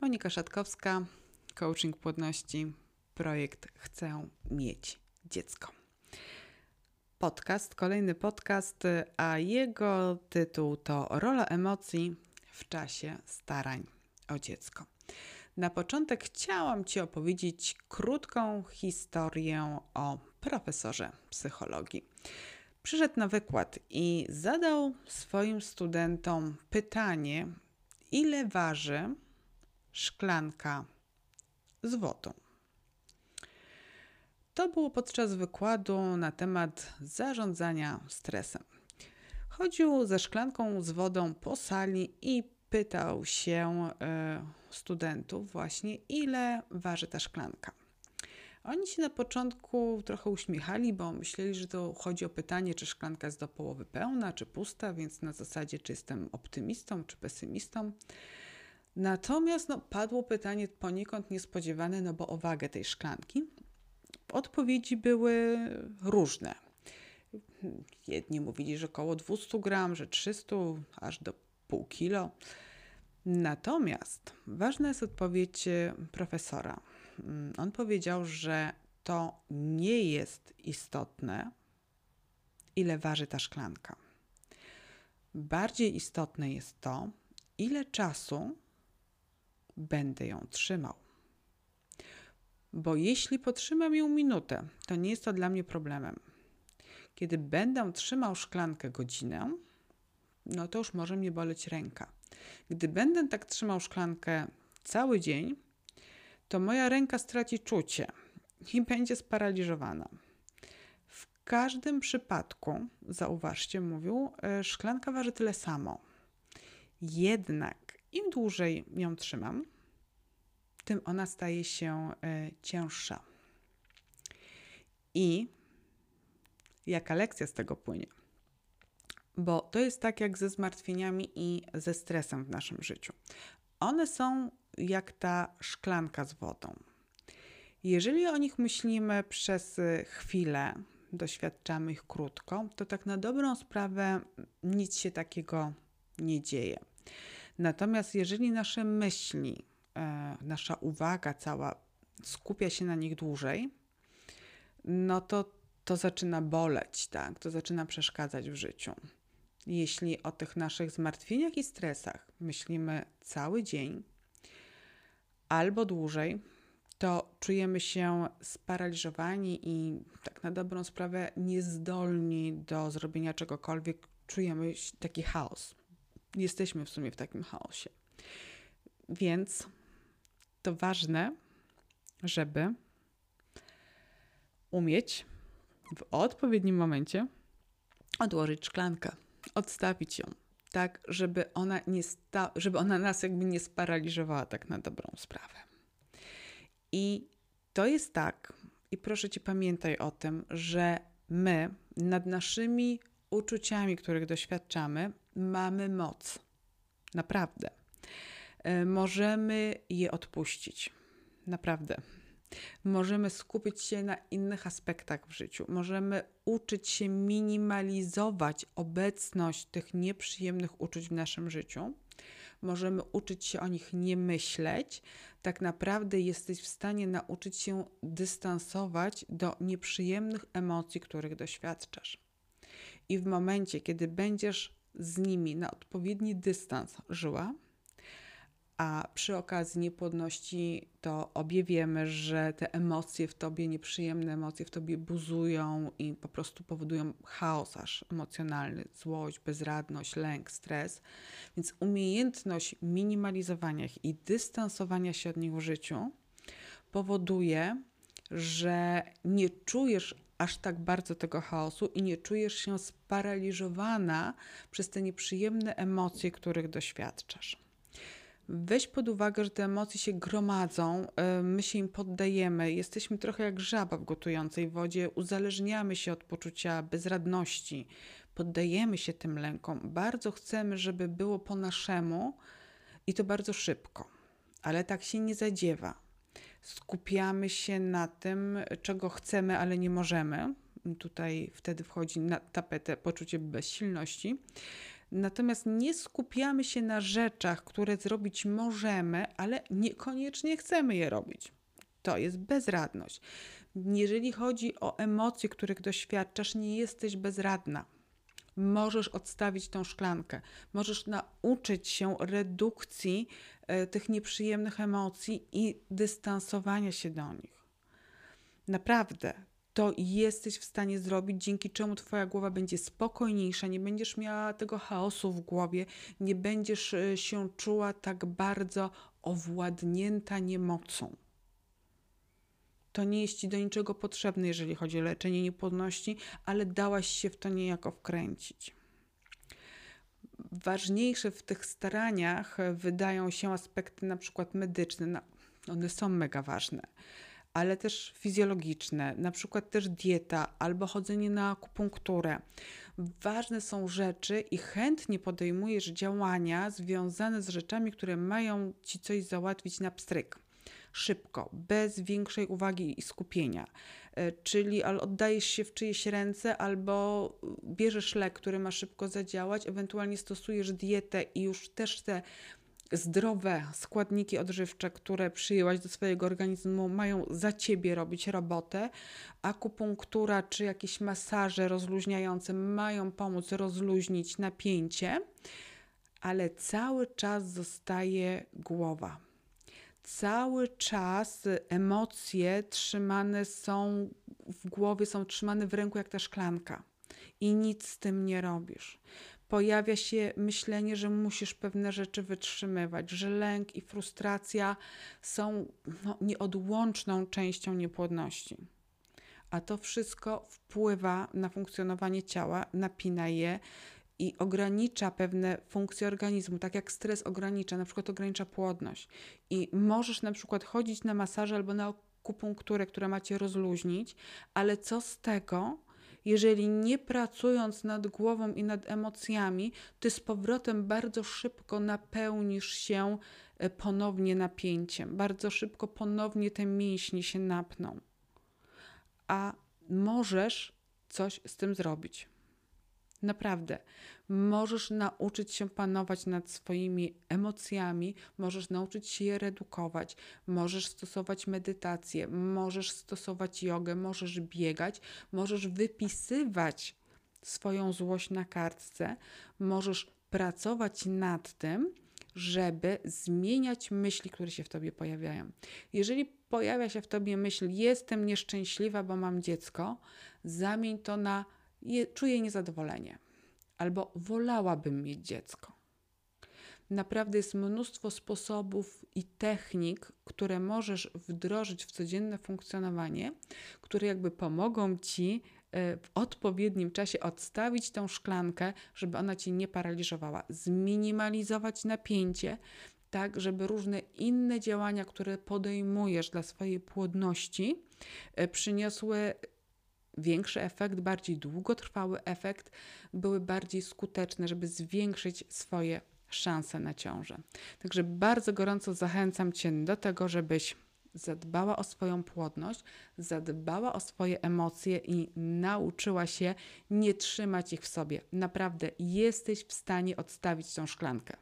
Monika Szatkowska, coaching płodności, projekt Chcę mieć dziecko. Podcast, kolejny podcast, a jego tytuł to Rola emocji w czasie starań o dziecko. Na początek chciałam Ci opowiedzieć krótką historię o profesorze psychologii. Przyszedł na wykład i zadał swoim studentom pytanie, ile waży szklanka z wodą. To było podczas wykładu na temat zarządzania stresem. Chodził ze szklanką z wodą po sali i pytał się y, studentów właśnie, ile waży ta szklanka. Oni się na początku trochę uśmiechali, bo myśleli, że to chodzi o pytanie, czy szklanka jest do połowy pełna, czy pusta, więc na zasadzie, czy jestem optymistą, czy pesymistą. Natomiast no, padło pytanie poniekąd niespodziewane, no bo o wagę tej szklanki. Odpowiedzi były różne. Jedni mówili, że około 200 gram, że 300, aż do pół kilo. Natomiast ważna jest odpowiedź profesora. On powiedział, że to nie jest istotne, ile waży ta szklanka. Bardziej istotne jest to, ile czasu będę ją trzymał. Bo jeśli potrzymam ją minutę, to nie jest to dla mnie problemem. Kiedy będę trzymał szklankę godzinę, no to już może mnie boleć ręka. Gdy będę tak trzymał szklankę cały dzień, to moja ręka straci czucie i będzie sparaliżowana. W każdym przypadku, zauważcie, mówił, e, szklanka waży tyle samo. Jednak im dłużej ją trzymam, tym ona staje się y, cięższa. I jaka lekcja z tego płynie? Bo to jest tak jak ze zmartwieniami i ze stresem w naszym życiu. One są jak ta szklanka z wodą. Jeżeli o nich myślimy przez chwilę, doświadczamy ich krótko, to tak na dobrą sprawę nic się takiego nie dzieje. Natomiast jeżeli nasze myśli, e, nasza uwaga cała skupia się na nich dłużej, no to to zaczyna boleć, tak? To zaczyna przeszkadzać w życiu. Jeśli o tych naszych zmartwieniach i stresach myślimy cały dzień albo dłużej, to czujemy się sparaliżowani i tak na dobrą sprawę niezdolni do zrobienia czegokolwiek. Czujemy taki chaos jesteśmy w sumie w takim chaosie. Więc to ważne, żeby umieć w odpowiednim momencie odłożyć szklankę, odstawić ją, tak, żeby ona, nie sta- żeby ona nas jakby nie sparaliżowała tak na dobrą sprawę. I to jest tak, i proszę Cię pamiętaj o tym, że my nad naszymi uczuciami, których doświadczamy, mamy moc. Naprawdę. E, możemy je odpuścić. Naprawdę. Możemy skupić się na innych aspektach w życiu. Możemy uczyć się minimalizować obecność tych nieprzyjemnych uczuć w naszym życiu. Możemy uczyć się o nich nie myśleć. Tak naprawdę jesteś w stanie nauczyć się dystansować do nieprzyjemnych emocji, których doświadczasz. I w momencie, kiedy będziesz z nimi na odpowiedni dystans żyła, a przy okazji niepłodności to obie wiemy, że te emocje w tobie, nieprzyjemne emocje w tobie buzują i po prostu powodują chaos aż emocjonalny, złość, bezradność, lęk, stres. Więc umiejętność minimalizowania ich i dystansowania się od nich w życiu powoduje, że nie czujesz aż tak bardzo tego chaosu i nie czujesz się sparaliżowana przez te nieprzyjemne emocje, których doświadczasz. Weź pod uwagę, że te emocje się gromadzą, y, my się im poddajemy, jesteśmy trochę jak żaba w gotującej wodzie, uzależniamy się od poczucia bezradności, poddajemy się tym lękom. Bardzo chcemy, żeby było po naszemu i to bardzo szybko, ale tak się nie zadziewa skupiamy się na tym, czego chcemy, ale nie możemy. Tutaj wtedy wchodzi na tapetę poczucie bezsilności. Natomiast nie skupiamy się na rzeczach, które zrobić możemy, ale niekoniecznie chcemy je robić. To jest bezradność. Jeżeli chodzi o emocje, których doświadczasz, nie jesteś bezradna. Możesz odstawić tą szklankę, możesz nauczyć się redukcji tych nieprzyjemnych emocji i dystansowania się do nich. Naprawdę, to jesteś w stanie zrobić, dzięki czemu Twoja głowa będzie spokojniejsza, nie będziesz miała tego chaosu w głowie, nie będziesz e, się czuła tak bardzo owładnięta niemocą. To nie jest ci do niczego potrzebne, jeżeli chodzi o leczenie niepłodności, ale dałaś się w to niejako wkręcić. Ważniejsze w tych staraniach wydają się aspekty na przykład medyczne. No, one są mega ważne ale też fizjologiczne, na przykład też dieta albo chodzenie na akupunkturę. Ważne są rzeczy i chętnie podejmujesz działania związane z rzeczami, które mają ci coś załatwić na pstryk. Szybko, bez większej uwagi i skupienia. E, czyli oddajesz się w czyjeś ręce, albo bierzesz lek, który ma szybko zadziałać, ewentualnie stosujesz dietę i już też te zdrowe składniki odżywcze, które przyjęłaś do swojego organizmu, mają za ciebie robić robotę. Akupunktura czy jakieś masaże rozluźniające mają pomóc rozluźnić napięcie, ale cały czas zostaje głowa. Cały czas emocje trzymane są w głowie, są trzymane w ręku jak ta szklanka i nic z tym nie robisz pojawia się myślenie, że musisz pewne rzeczy wytrzymywać, że lęk i frustracja są no, nieodłączną częścią niepłodności. A to wszystko wpływa na funkcjonowanie ciała, napina je i ogranicza pewne funkcje organizmu, tak jak stres ogranicza, na przykład ogranicza płodność. I możesz na przykład chodzić na masaż albo na akupunkturę, która macie rozluźnić, ale co z tego, jeżeli nie pracując nad głową i nad emocjami, ty z powrotem bardzo szybko napełnisz się e, ponownie napięciem, bardzo szybko ponownie te mięśnie się napną. A możesz coś z tym zrobić. Naprawdę, możesz nauczyć się panować nad swoimi emocjami, możesz nauczyć się je redukować, możesz stosować medytację, możesz stosować jogę, możesz biegać, możesz wypisywać swoją złość na kartce, możesz pracować nad tym, żeby zmieniać myśli, które się w tobie pojawiają. Jeżeli pojawia się w tobie myśl, jestem nieszczęśliwa, bo mam dziecko, zamień to na je, czuję niezadowolenie albo wolałabym mieć dziecko. Naprawdę jest mnóstwo sposobów i technik, które możesz wdrożyć w codzienne funkcjonowanie, które jakby pomogą ci e, w odpowiednim czasie odstawić tą szklankę, żeby ona ci nie paraliżowała, zminimalizować napięcie, tak, żeby różne inne działania, które podejmujesz dla swojej płodności, e, przyniosły większy efekt, bardziej długotrwały efekt, były bardziej skuteczne, żeby zwiększyć swoje szanse na ciążę. Także bardzo gorąco zachęcam Cię do tego, żebyś zadbała o swoją płodność, zadbała o swoje emocje i nauczyła się nie trzymać ich w sobie. Naprawdę jesteś w stanie odstawić tą szklankę.